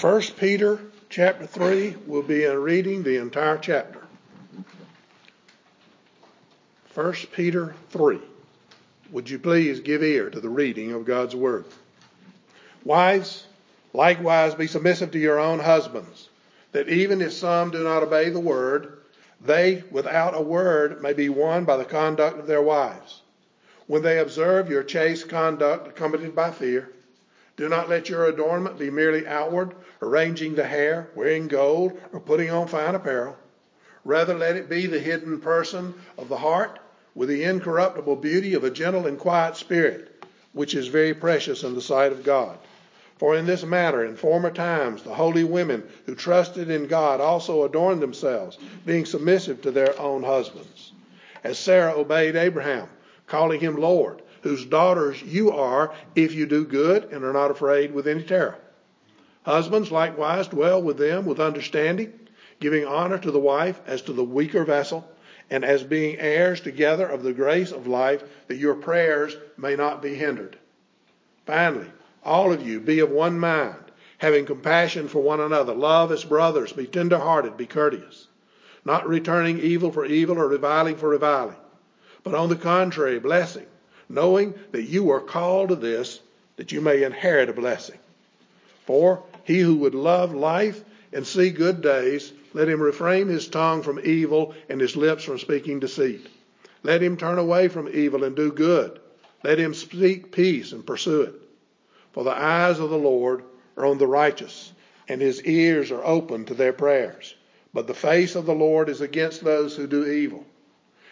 1 Peter chapter 3, we'll be in reading the entire chapter. 1 Peter 3. Would you please give ear to the reading of God's Word? Wives, likewise be submissive to your own husbands, that even if some do not obey the Word, they without a word may be won by the conduct of their wives. When they observe your chaste conduct accompanied by fear, do not let your adornment be merely outward, arranging the hair, wearing gold, or putting on fine apparel. Rather, let it be the hidden person of the heart, with the incorruptible beauty of a gentle and quiet spirit, which is very precious in the sight of God. For in this matter, in former times, the holy women who trusted in God also adorned themselves, being submissive to their own husbands. As Sarah obeyed Abraham, calling him Lord, whose daughters you are if you do good and are not afraid with any terror. Husbands likewise dwell with them with understanding, giving honor to the wife as to the weaker vessel, and as being heirs together of the grace of life, that your prayers may not be hindered. Finally, all of you be of one mind, having compassion for one another. Love as brothers, be tender-hearted, be courteous, not returning evil for evil or reviling for reviling, but on the contrary, blessing knowing that you are called to this, that you may inherit a blessing. For he who would love life and see good days, let him refrain his tongue from evil and his lips from speaking deceit. Let him turn away from evil and do good. Let him speak peace and pursue it. For the eyes of the Lord are on the righteous, and his ears are open to their prayers. But the face of the Lord is against those who do evil.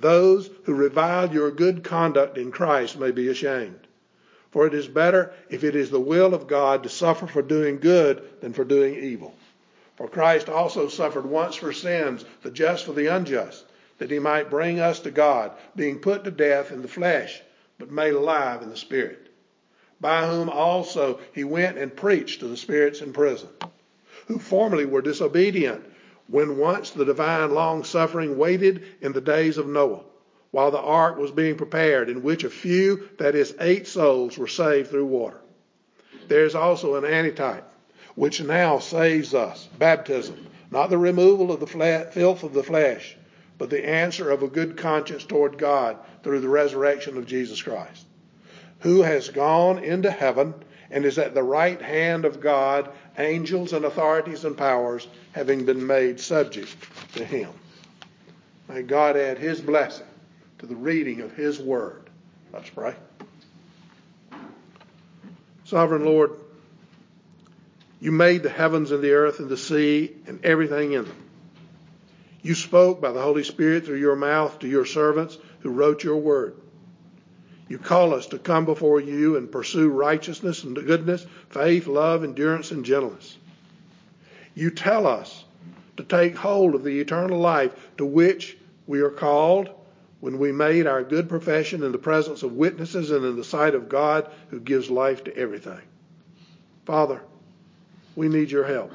those who revile your good conduct in Christ may be ashamed. For it is better if it is the will of God to suffer for doing good than for doing evil. For Christ also suffered once for sins, the just for the unjust, that he might bring us to God, being put to death in the flesh, but made alive in the Spirit. By whom also he went and preached to the spirits in prison, who formerly were disobedient when once the divine long suffering waited in the days of Noah, while the ark was being prepared, in which a few, that is, eight souls, were saved through water. There is also an antitype, which now saves us baptism, not the removal of the filth of the flesh, but the answer of a good conscience toward God through the resurrection of Jesus Christ, who has gone into heaven and is at the right hand of God, angels and authorities and powers having been made subject to him. May God add his blessing to the reading of his word. Let's pray. Sovereign Lord, you made the heavens and the earth and the sea and everything in them. You spoke by the Holy Spirit through your mouth to your servants who wrote your word. You call us to come before you and pursue righteousness and goodness, faith, love, endurance, and gentleness. You tell us to take hold of the eternal life to which we are called when we made our good profession in the presence of witnesses and in the sight of God who gives life to everything. Father, we need your help.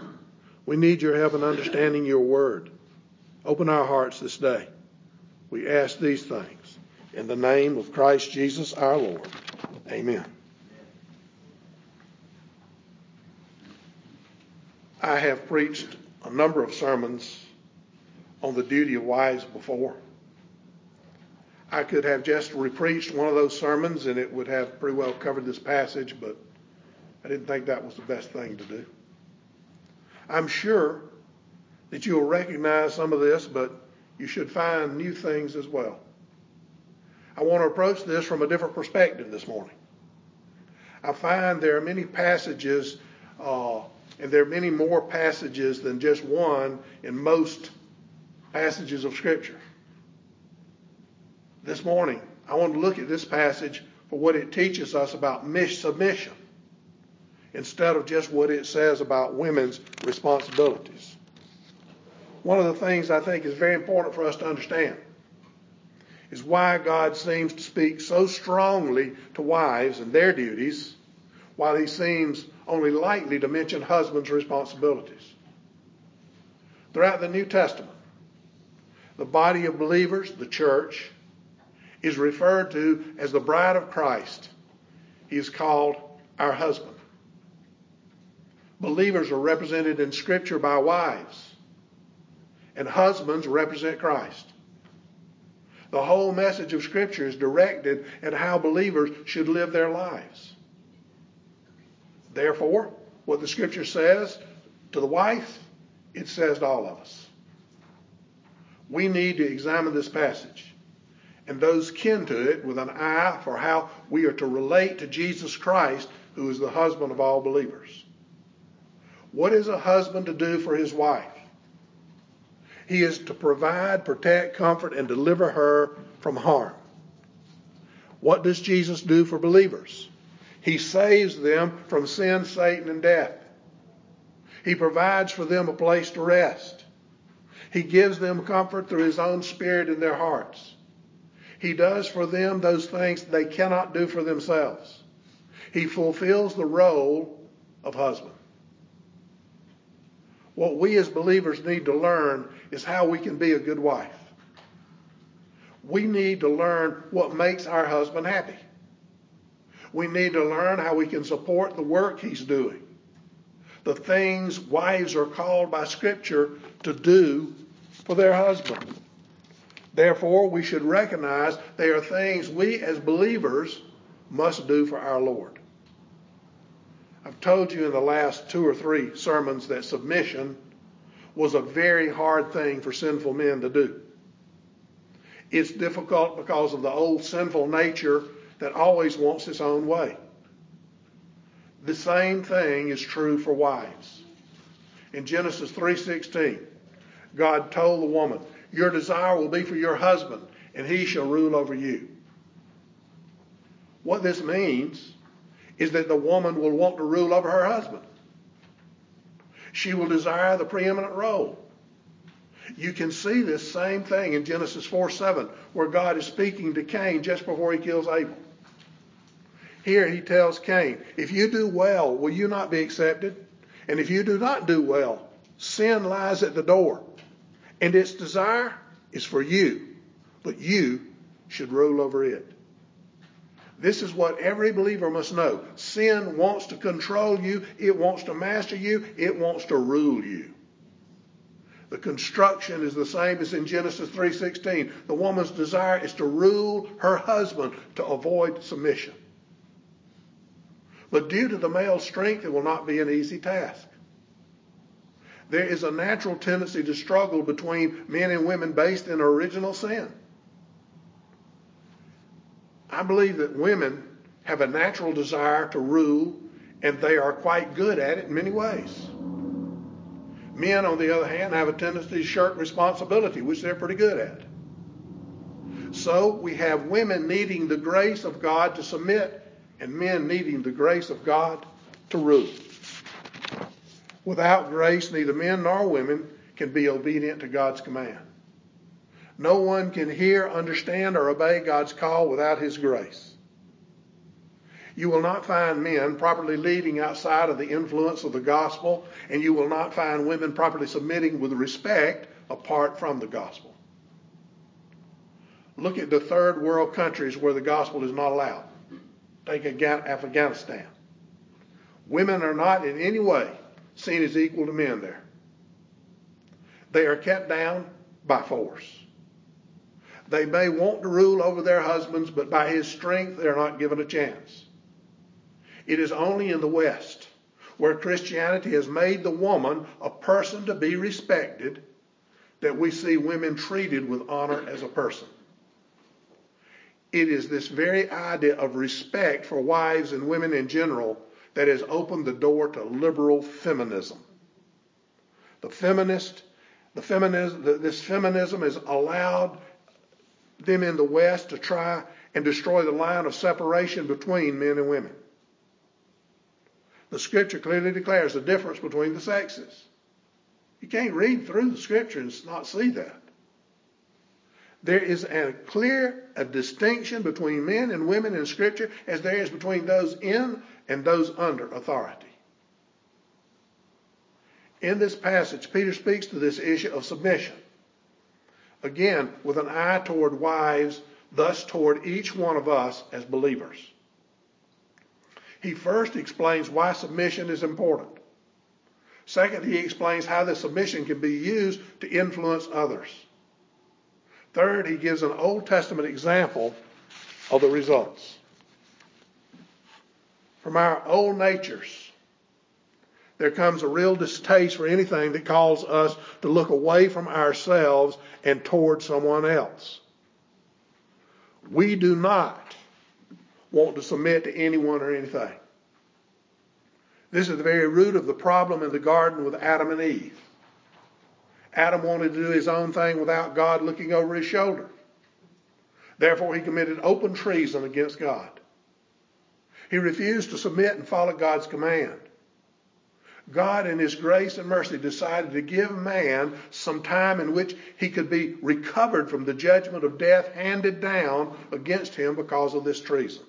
We need your help in understanding your word. Open our hearts this day. We ask these things in the name of Christ Jesus our Lord. Amen. I have preached a number of sermons on the duty of wives before. I could have just repreached one of those sermons and it would have pretty well covered this passage, but I didn't think that was the best thing to do. I'm sure that you'll recognize some of this, but you should find new things as well. I want to approach this from a different perspective this morning. I find there are many passages, uh, and there are many more passages than just one in most passages of Scripture. This morning, I want to look at this passage for what it teaches us about submission instead of just what it says about women's responsibilities. one of the things I think is very important for us to understand is why God seems to speak so strongly to wives and their duties while he seems only lightly to mention husbands' responsibilities. Throughout the New Testament, the body of believers, the church, is referred to as the bride of Christ. He is called our husband. Believers are represented in Scripture by wives, and husbands represent Christ. The whole message of Scripture is directed at how believers should live their lives. Therefore, what the Scripture says to the wife, it says to all of us. We need to examine this passage and those kin to it with an eye for how we are to relate to Jesus Christ, who is the husband of all believers. What is a husband to do for his wife? He is to provide, protect, comfort, and deliver her from harm. What does Jesus do for believers? He saves them from sin, Satan, and death. He provides for them a place to rest. He gives them comfort through His own Spirit in their hearts. He does for them those things they cannot do for themselves. He fulfills the role of husband. What we as believers need to learn is how we can be a good wife. We need to learn what makes our husband happy. We need to learn how we can support the work he's doing. The things wives are called by Scripture to do for their husband. Therefore, we should recognize they are things we as believers must do for our Lord. I've told you in the last two or three sermons that submission was a very hard thing for sinful men to do. It's difficult because of the old sinful nature that always wants its own way. The same thing is true for wives. In Genesis 3:16, God told the woman, "Your desire will be for your husband, and he shall rule over you." What this means is that the woman will want to rule over her husband. She will desire the preeminent role. You can see this same thing in Genesis 4 7, where God is speaking to Cain just before he kills Abel. Here he tells Cain, If you do well, will you not be accepted? And if you do not do well, sin lies at the door, and its desire is for you, but you should rule over it. This is what every believer must know. Sin wants to control you, it wants to master you, it wants to rule you. The construction is the same as in Genesis 3:16. The woman's desire is to rule her husband to avoid submission. But due to the male's strength, it will not be an easy task. There is a natural tendency to struggle between men and women based in original sin. I believe that women have a natural desire to rule, and they are quite good at it in many ways. Men, on the other hand, have a tendency to shirk responsibility, which they're pretty good at. So we have women needing the grace of God to submit, and men needing the grace of God to rule. Without grace, neither men nor women can be obedient to God's command. No one can hear, understand, or obey God's call without His grace. You will not find men properly leading outside of the influence of the gospel, and you will not find women properly submitting with respect apart from the gospel. Look at the third world countries where the gospel is not allowed. Take Afghanistan. Women are not in any way seen as equal to men there. They are kept down by force. They may want to rule over their husbands, but by his strength, they're not given a chance. It is only in the West, where Christianity has made the woman a person to be respected, that we see women treated with honor as a person. It is this very idea of respect for wives and women in general that has opened the door to liberal feminism. The feminist, the feminism, this feminism has allowed them in the West to try and destroy the line of separation between men and women. The scripture clearly declares the difference between the sexes. You can't read through the scripture and not see that. There is a clear a distinction between men and women in scripture as there is between those in and those under authority. In this passage, Peter speaks to this issue of submission. Again, with an eye toward wives, thus toward each one of us as believers. He first explains why submission is important. Second, he explains how the submission can be used to influence others. Third, he gives an Old Testament example of the results. From our old natures, there comes a real distaste for anything that calls us to look away from ourselves and toward someone else. We do not want to submit to anyone or anything. This is the very root of the problem in the garden with Adam and Eve. Adam wanted to do his own thing without God looking over his shoulder. Therefore, he committed open treason against God. He refused to submit and follow God's command. God, in His grace and mercy, decided to give man some time in which he could be recovered from the judgment of death handed down against him because of this treason.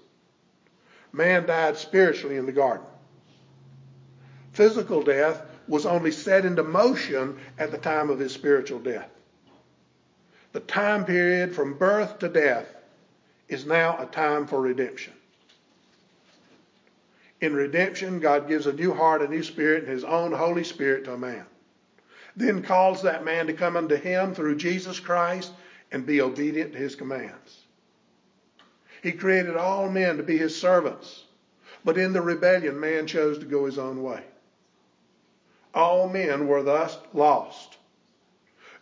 Man died spiritually in the garden. Physical death was only set into motion at the time of his spiritual death. The time period from birth to death is now a time for redemption. In redemption, God gives a new heart, a new spirit, and his own Holy Spirit to a man. Then calls that man to come unto him through Jesus Christ and be obedient to his commands. He created all men to be his servants. But in the rebellion, man chose to go his own way. All men were thus lost.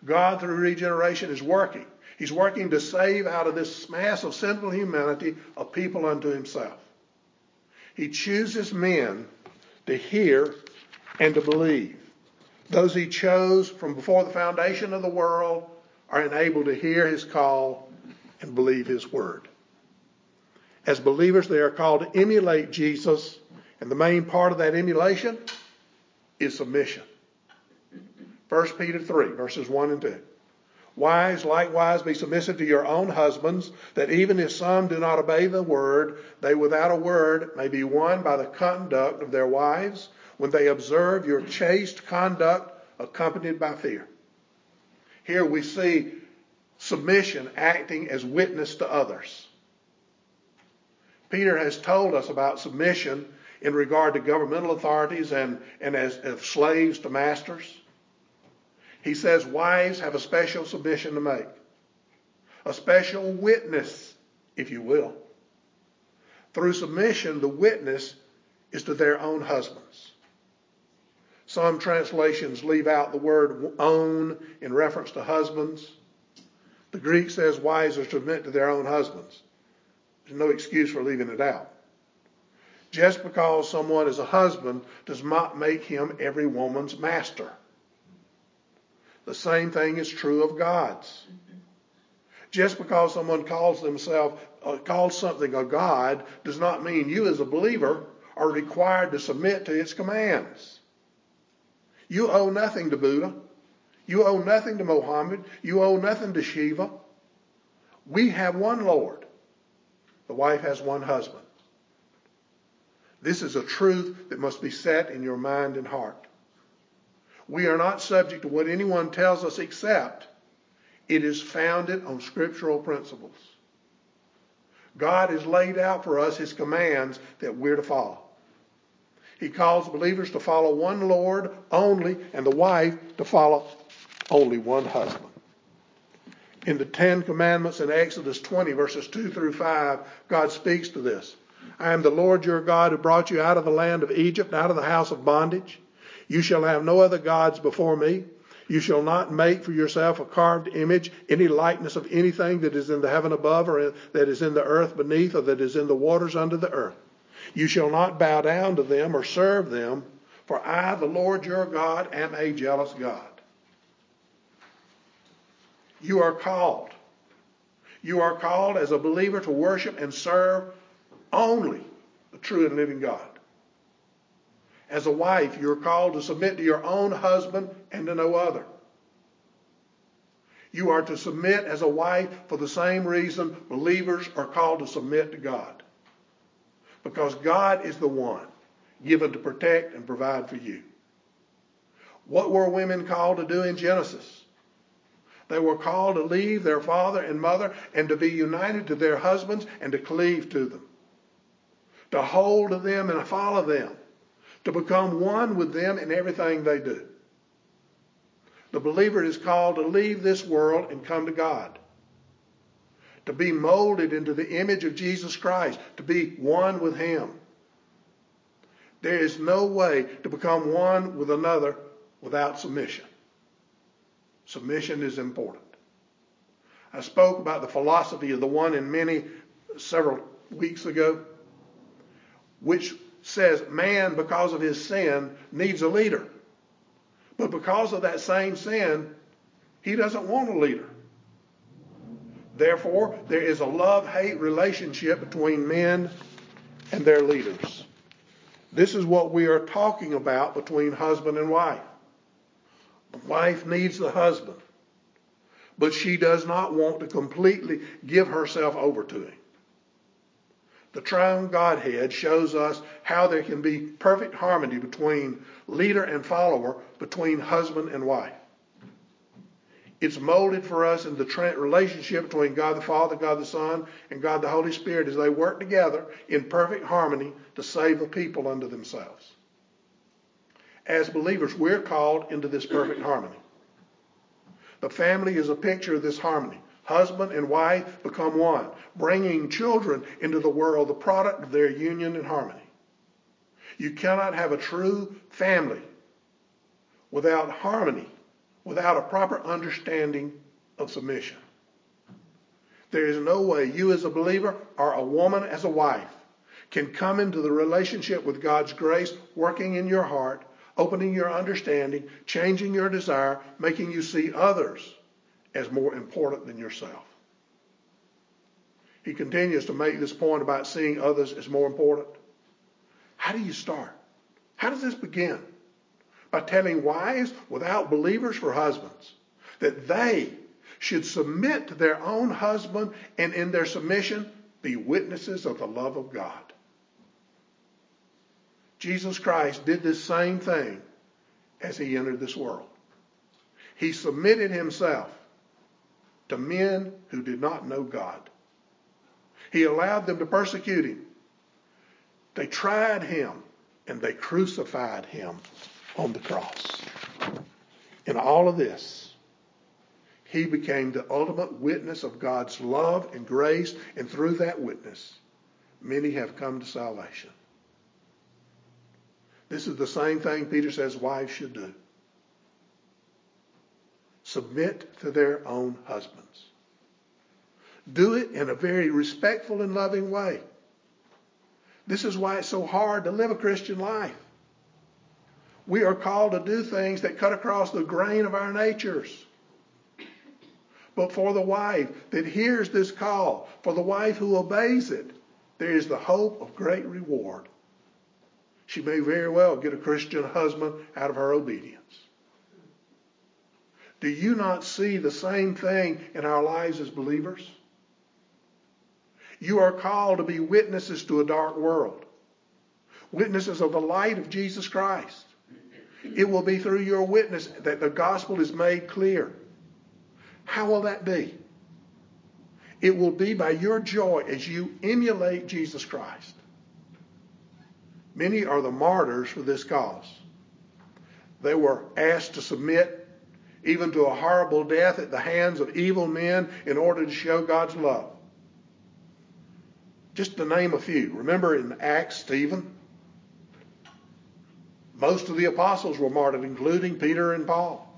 God, through regeneration, is working. He's working to save out of this mass of sinful humanity a people unto himself. He chooses men to hear and to believe. Those he chose from before the foundation of the world are enabled to hear his call and believe his word. As believers, they are called to emulate Jesus, and the main part of that emulation is submission. 1 Peter 3, verses 1 and 2. Wives, likewise, be submissive to your own husbands, that even if some do not obey the word, they without a word may be won by the conduct of their wives when they observe your chaste conduct accompanied by fear. Here we see submission acting as witness to others. Peter has told us about submission in regard to governmental authorities and, and as, as slaves to masters. He says wives have a special submission to make, a special witness, if you will. Through submission, the witness is to their own husbands. Some translations leave out the word own in reference to husbands. The Greek says wives are to submit to their own husbands. There's no excuse for leaving it out. Just because someone is a husband does not make him every woman's master. The same thing is true of God's. Just because someone calls themselves uh, calls something a God does not mean you as a believer are required to submit to its commands. You owe nothing to Buddha. You owe nothing to Mohammed. You owe nothing to Shiva. We have one Lord. The wife has one husband. This is a truth that must be set in your mind and heart. We are not subject to what anyone tells us except it is founded on scriptural principles. God has laid out for us his commands that we're to follow. He calls believers to follow one Lord only and the wife to follow only one husband. In the Ten Commandments in Exodus 20, verses 2 through 5, God speaks to this. I am the Lord your God who brought you out of the land of Egypt, out of the house of bondage. You shall have no other gods before me. You shall not make for yourself a carved image, any likeness of anything that is in the heaven above, or that is in the earth beneath, or that is in the waters under the earth. You shall not bow down to them or serve them, for I, the Lord your God, am a jealous God. You are called. You are called as a believer to worship and serve only the true and living God. As a wife, you're called to submit to your own husband and to no other. You are to submit as a wife for the same reason believers are called to submit to God. Because God is the one given to protect and provide for you. What were women called to do in Genesis? They were called to leave their father and mother and to be united to their husbands and to cleave to them, to hold to them and follow them, to become one with them in everything they do. The believer is called to leave this world and come to God, to be molded into the image of Jesus Christ, to be one with Him. There is no way to become one with another without submission. Submission is important. I spoke about the philosophy of the one in many several weeks ago, which says man, because of his sin, needs a leader. But because of that same sin, he doesn't want a leader. Therefore, there is a love hate relationship between men and their leaders. This is what we are talking about between husband and wife. The wife needs the husband, but she does not want to completely give herself over to him. The triune Godhead shows us how there can be perfect harmony between leader and follower, between husband and wife. It's molded for us in the relationship between God the Father, God the Son, and God the Holy Spirit as they work together in perfect harmony to save the people unto themselves as believers, we're called into this perfect harmony. The family is a picture of this harmony. Husband and wife become one, bringing children into the world, the product of their union and harmony. You cannot have a true family without harmony, without a proper understanding of submission. There is no way you as a believer or a woman as a wife can come into the relationship with God's grace working in your heart opening your understanding, changing your desire, making you see others as more important than yourself. He continues to make this point about seeing others as more important. How do you start? How does this begin? By telling wives without believers for husbands that they should submit to their own husband and in their submission be witnesses of the love of God. Jesus Christ did this same thing as he entered this world. He submitted himself to men who did not know God. He allowed them to persecute him. They tried him and they crucified him on the cross. In all of this, he became the ultimate witness of God's love and grace, and through that witness, many have come to salvation. This is the same thing Peter says wives should do. Submit to their own husbands. Do it in a very respectful and loving way. This is why it's so hard to live a Christian life. We are called to do things that cut across the grain of our natures. But for the wife that hears this call, for the wife who obeys it, there is the hope of great reward. She may very well get a Christian husband out of her obedience. Do you not see the same thing in our lives as believers? You are called to be witnesses to a dark world, witnesses of the light of Jesus Christ. It will be through your witness that the gospel is made clear. How will that be? It will be by your joy as you emulate Jesus Christ. Many are the martyrs for this cause. They were asked to submit even to a horrible death at the hands of evil men in order to show God's love. Just to name a few. Remember in Acts, Stephen? Most of the apostles were martyred, including Peter and Paul.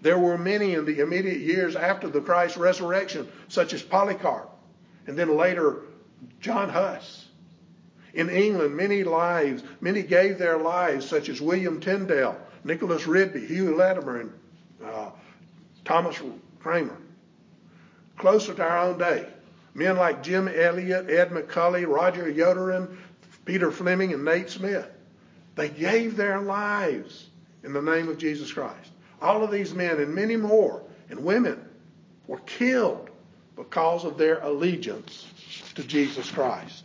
There were many in the immediate years after the Christ resurrection, such as Polycarp, and then later John Huss. In England, many lives, many gave their lives, such as William Tyndale, Nicholas Ridley, Hugh Latimer, and uh, Thomas Cranmer. Closer to our own day, men like Jim Elliot, Ed McCully, Roger Youderian, Peter Fleming, and Nate Saint. They gave their lives in the name of Jesus Christ. All of these men and many more and women were killed because of their allegiance to Jesus Christ.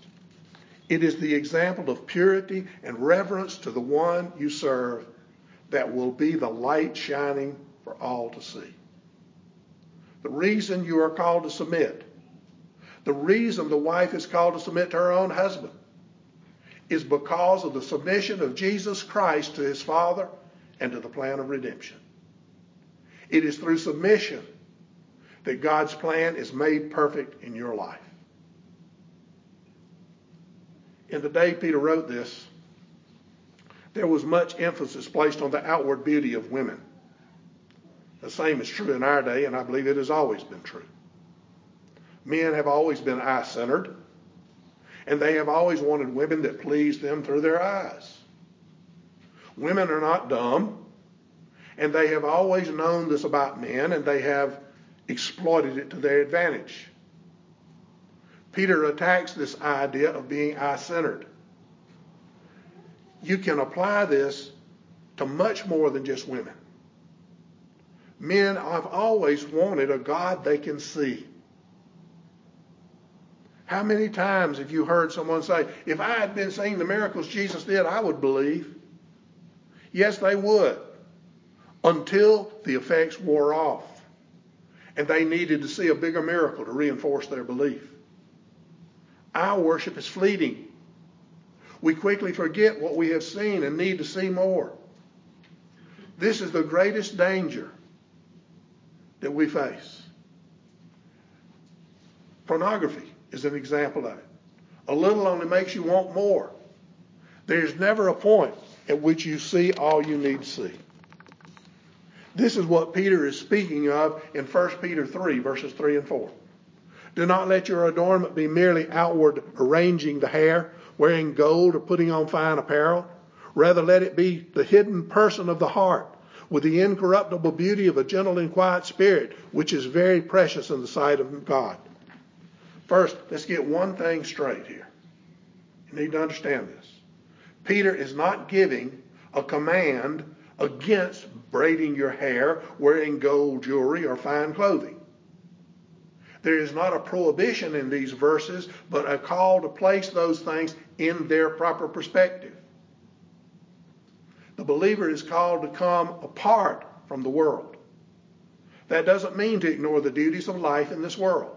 It is the example of purity and reverence to the one you serve that will be the light shining for all to see. The reason you are called to submit, the reason the wife is called to submit to her own husband, is because of the submission of Jesus Christ to his Father and to the plan of redemption. It is through submission that God's plan is made perfect in your life. In the day Peter wrote this, there was much emphasis placed on the outward beauty of women. The same is true in our day, and I believe it has always been true. Men have always been eye centered, and they have always wanted women that please them through their eyes. Women are not dumb, and they have always known this about men, and they have exploited it to their advantage. Peter attacks this idea of being eye centered. You can apply this to much more than just women. Men I've always wanted a God they can see. How many times have you heard someone say, if I had been seeing the miracles Jesus did, I would believe? Yes, they would, until the effects wore off and they needed to see a bigger miracle to reinforce their belief. Our worship is fleeting. We quickly forget what we have seen and need to see more. This is the greatest danger that we face. Pornography is an example of it. A little only makes you want more. There's never a point at which you see all you need to see. This is what Peter is speaking of in 1 Peter 3, verses 3 and 4. Do not let your adornment be merely outward arranging the hair, wearing gold, or putting on fine apparel. Rather, let it be the hidden person of the heart, with the incorruptible beauty of a gentle and quiet spirit, which is very precious in the sight of God. First, let's get one thing straight here. You need to understand this. Peter is not giving a command against braiding your hair, wearing gold jewelry, or fine clothing. There is not a prohibition in these verses, but a call to place those things in their proper perspective. The believer is called to come apart from the world. That doesn't mean to ignore the duties of life in this world.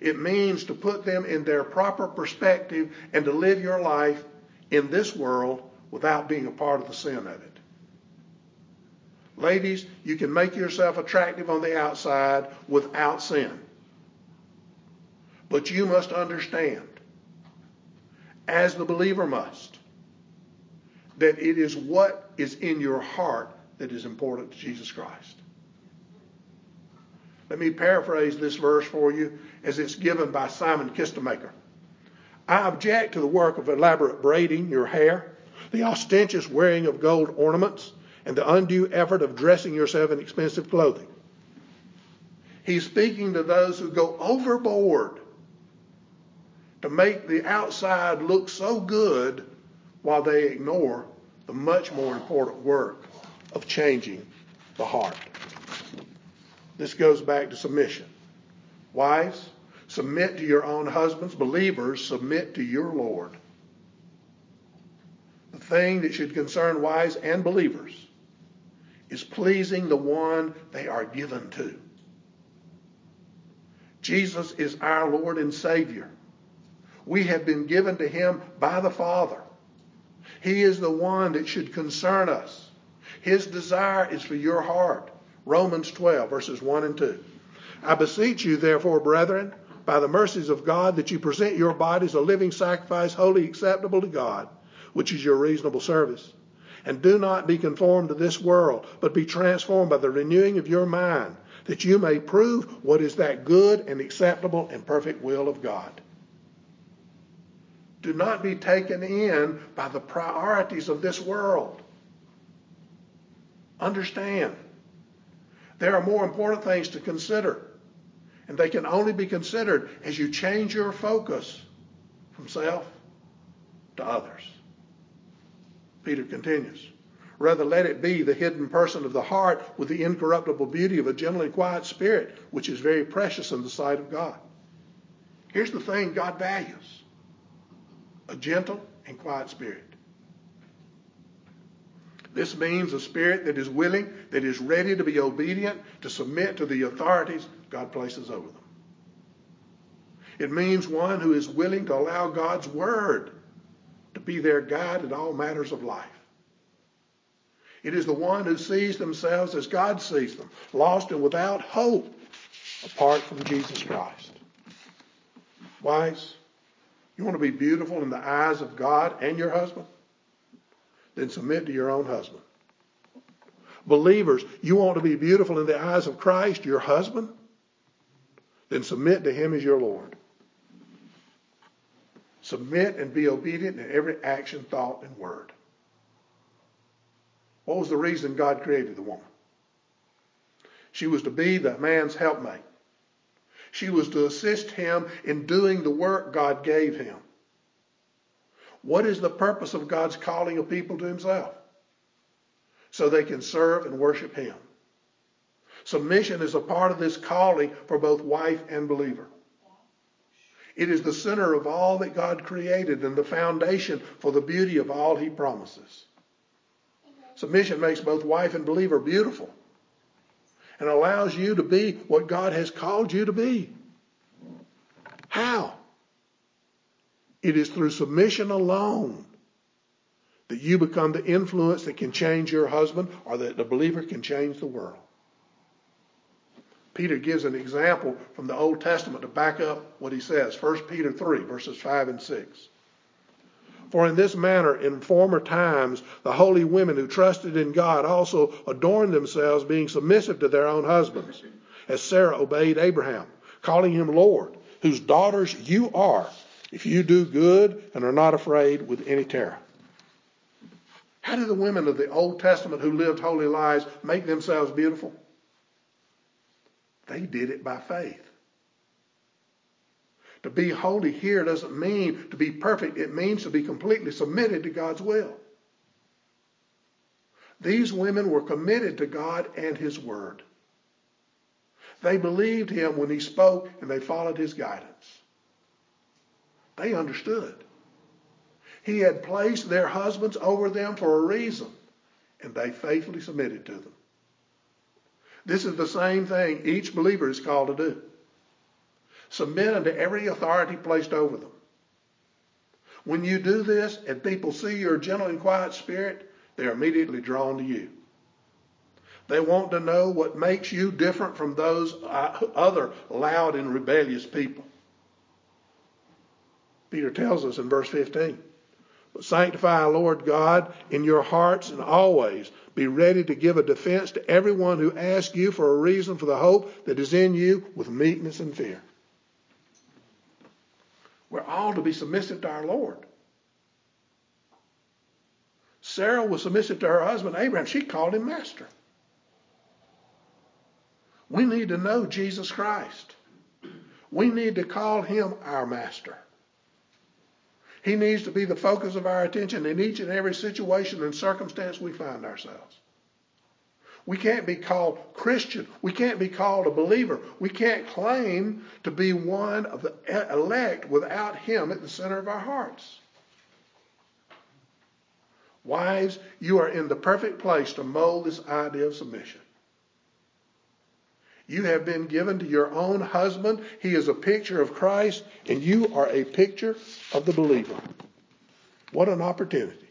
It means to put them in their proper perspective and to live your life in this world without being a part of the sin of it. Ladies, you can make yourself attractive on the outside without sin. But you must understand, as the believer must, that it is what is in your heart that is important to Jesus Christ. Let me paraphrase this verse for you as it's given by Simon Kistemaker. I object to the work of elaborate braiding your hair, the ostentatious wearing of gold ornaments, and the undue effort of dressing yourself in expensive clothing. He's speaking to those who go overboard to make the outside look so good while they ignore the much more important work of changing the heart. This goes back to submission. Wives, submit to your own husbands. Believers, submit to your Lord. The thing that should concern wives and believers is pleasing the one they are given to. Jesus is our Lord and Savior. We have been given to him by the Father. He is the one that should concern us. His desire is for your heart. Romans 12, verses 1 and 2. I beseech you, therefore, brethren, by the mercies of God, that you present your bodies a living sacrifice, wholly acceptable to God, which is your reasonable service. And do not be conformed to this world, but be transformed by the renewing of your mind, that you may prove what is that good and acceptable and perfect will of God. Do not be taken in by the priorities of this world. Understand, there are more important things to consider, and they can only be considered as you change your focus from self to others. Peter continues. Rather, let it be the hidden person of the heart with the incorruptible beauty of a gentle and quiet spirit, which is very precious in the sight of God. Here's the thing God values a gentle and quiet spirit. This means a spirit that is willing, that is ready to be obedient, to submit to the authorities God places over them. It means one who is willing to allow God's word to be their guide in all matters of life. It is the one who sees themselves as God sees them, lost and without hope apart from Jesus Christ. Wives, you want to be beautiful in the eyes of God and your husband? Then submit to your own husband. Believers, you want to be beautiful in the eyes of Christ, your husband? Then submit to him as your Lord. Submit and be obedient in every action, thought, and word. What was the reason God created the woman? She was to be the man's helpmate. She was to assist him in doing the work God gave him. What is the purpose of God's calling a people to himself? So they can serve and worship him. Submission is a part of this calling for both wife and believer. It is the center of all that God created and the foundation for the beauty of all he promises. Submission makes both wife and believer beautiful and allows you to be what God has called you to be. How? It is through submission alone that you become the influence that can change your husband or that the believer can change the world. Peter gives an example from the Old Testament to back up what he says. 1 Peter 3, verses 5 and 6. For in this manner, in former times, the holy women who trusted in God also adorned themselves, being submissive to their own husbands, as Sarah obeyed Abraham, calling him Lord, whose daughters you are, if you do good and are not afraid with any terror. How did the women of the Old Testament who lived holy lives make themselves beautiful? They did it by faith. To be holy here doesn't mean to be perfect. It means to be completely submitted to God's will. These women were committed to God and His Word. They believed Him when He spoke and they followed His guidance. They understood. He had placed their husbands over them for a reason, and they faithfully submitted to them. This is the same thing each believer is called to do. Submit unto every authority placed over them. When you do this and people see your gentle and quiet spirit, they're immediately drawn to you. They want to know what makes you different from those uh, other loud and rebellious people. Peter tells us in verse 15. But sanctify Lord God in your hearts and always be ready to give a defense to everyone who asks you for a reason for the hope that is in you with meekness and fear. We're all to be submissive to our Lord. Sarah was submissive to her husband Abraham. She called him master. We need to know Jesus Christ. We need to call him our master. He needs to be the focus of our attention in each and every situation and circumstance we find ourselves. We can't be called Christian. We can't be called a believer. We can't claim to be one of the elect without Him at the center of our hearts. Wives, you are in the perfect place to mold this idea of submission. You have been given to your own husband. He is a picture of Christ, and you are a picture of the believer. What an opportunity.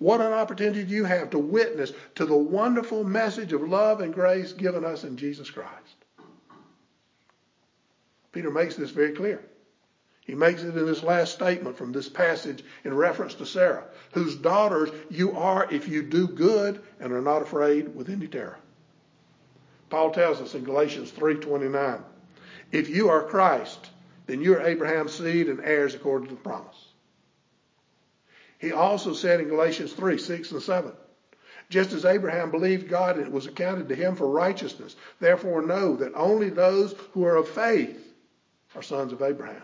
What an opportunity do you have to witness to the wonderful message of love and grace given us in Jesus Christ. Peter makes this very clear. He makes it in his last statement from this passage in reference to Sarah, whose daughters you are if you do good and are not afraid with any terror. Paul tells us in Galatians 3:29, if you are Christ, then you are Abraham's seed and heirs according to the promise. He also said in Galatians 3 6 and 7, just as Abraham believed God it was accounted to him for righteousness, therefore know that only those who are of faith are sons of Abraham.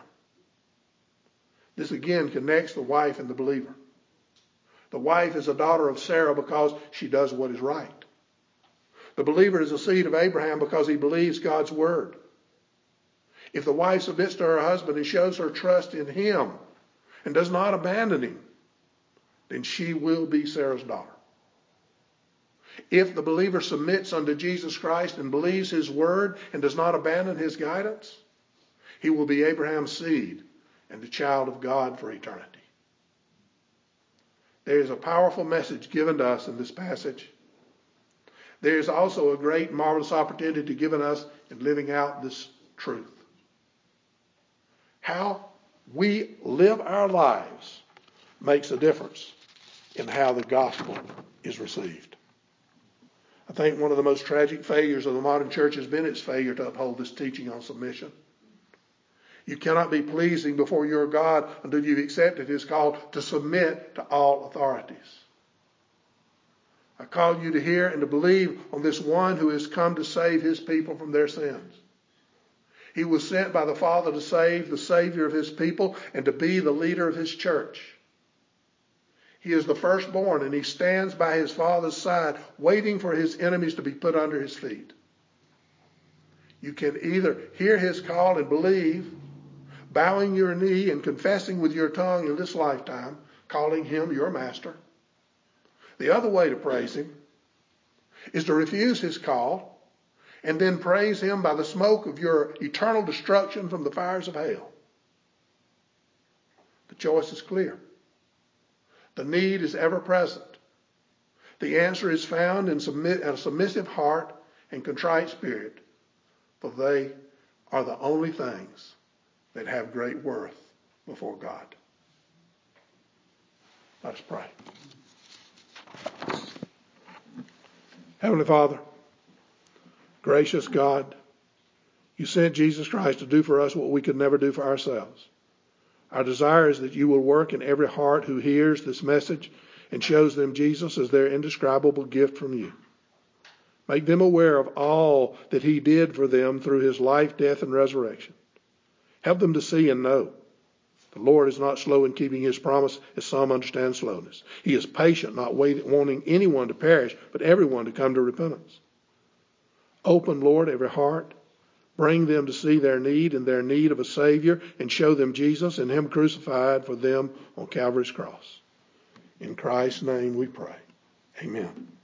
This again connects the wife and the believer. The wife is a daughter of Sarah because she does what is right. The believer is a seed of Abraham because he believes God's word. If the wife submits to her husband and shows her trust in him and does not abandon him, then she will be Sarah's daughter. If the believer submits unto Jesus Christ and believes his word and does not abandon his guidance, he will be Abraham's seed and the child of God for eternity. There is a powerful message given to us in this passage. There is also a great, marvelous opportunity given us in living out this truth. How we live our lives makes a difference in how the gospel is received. I think one of the most tragic failures of the modern church has been its failure to uphold this teaching on submission. You cannot be pleasing before your God until you've accepted his call to submit to all authorities. I call you to hear and to believe on this one who has come to save his people from their sins. He was sent by the Father to save the Savior of his people and to be the leader of his church. He is the firstborn and he stands by his Father's side, waiting for his enemies to be put under his feet. You can either hear his call and believe, bowing your knee and confessing with your tongue in this lifetime, calling him your master. The other way to praise him is to refuse his call and then praise him by the smoke of your eternal destruction from the fires of hell. The choice is clear. The need is ever present. The answer is found in a submissive heart and contrite spirit, for they are the only things that have great worth before God. Let us pray. Heavenly Father, gracious God, you sent Jesus Christ to do for us what we could never do for ourselves. Our desire is that you will work in every heart who hears this message and shows them Jesus as their indescribable gift from you. Make them aware of all that he did for them through his life, death, and resurrection. Help them to see and know. The Lord is not slow in keeping his promise, as some understand slowness. He is patient, not waiting, wanting anyone to perish, but everyone to come to repentance. Open, Lord, every heart. Bring them to see their need and their need of a Savior, and show them Jesus and Him crucified for them on Calvary's cross. In Christ's name we pray. Amen.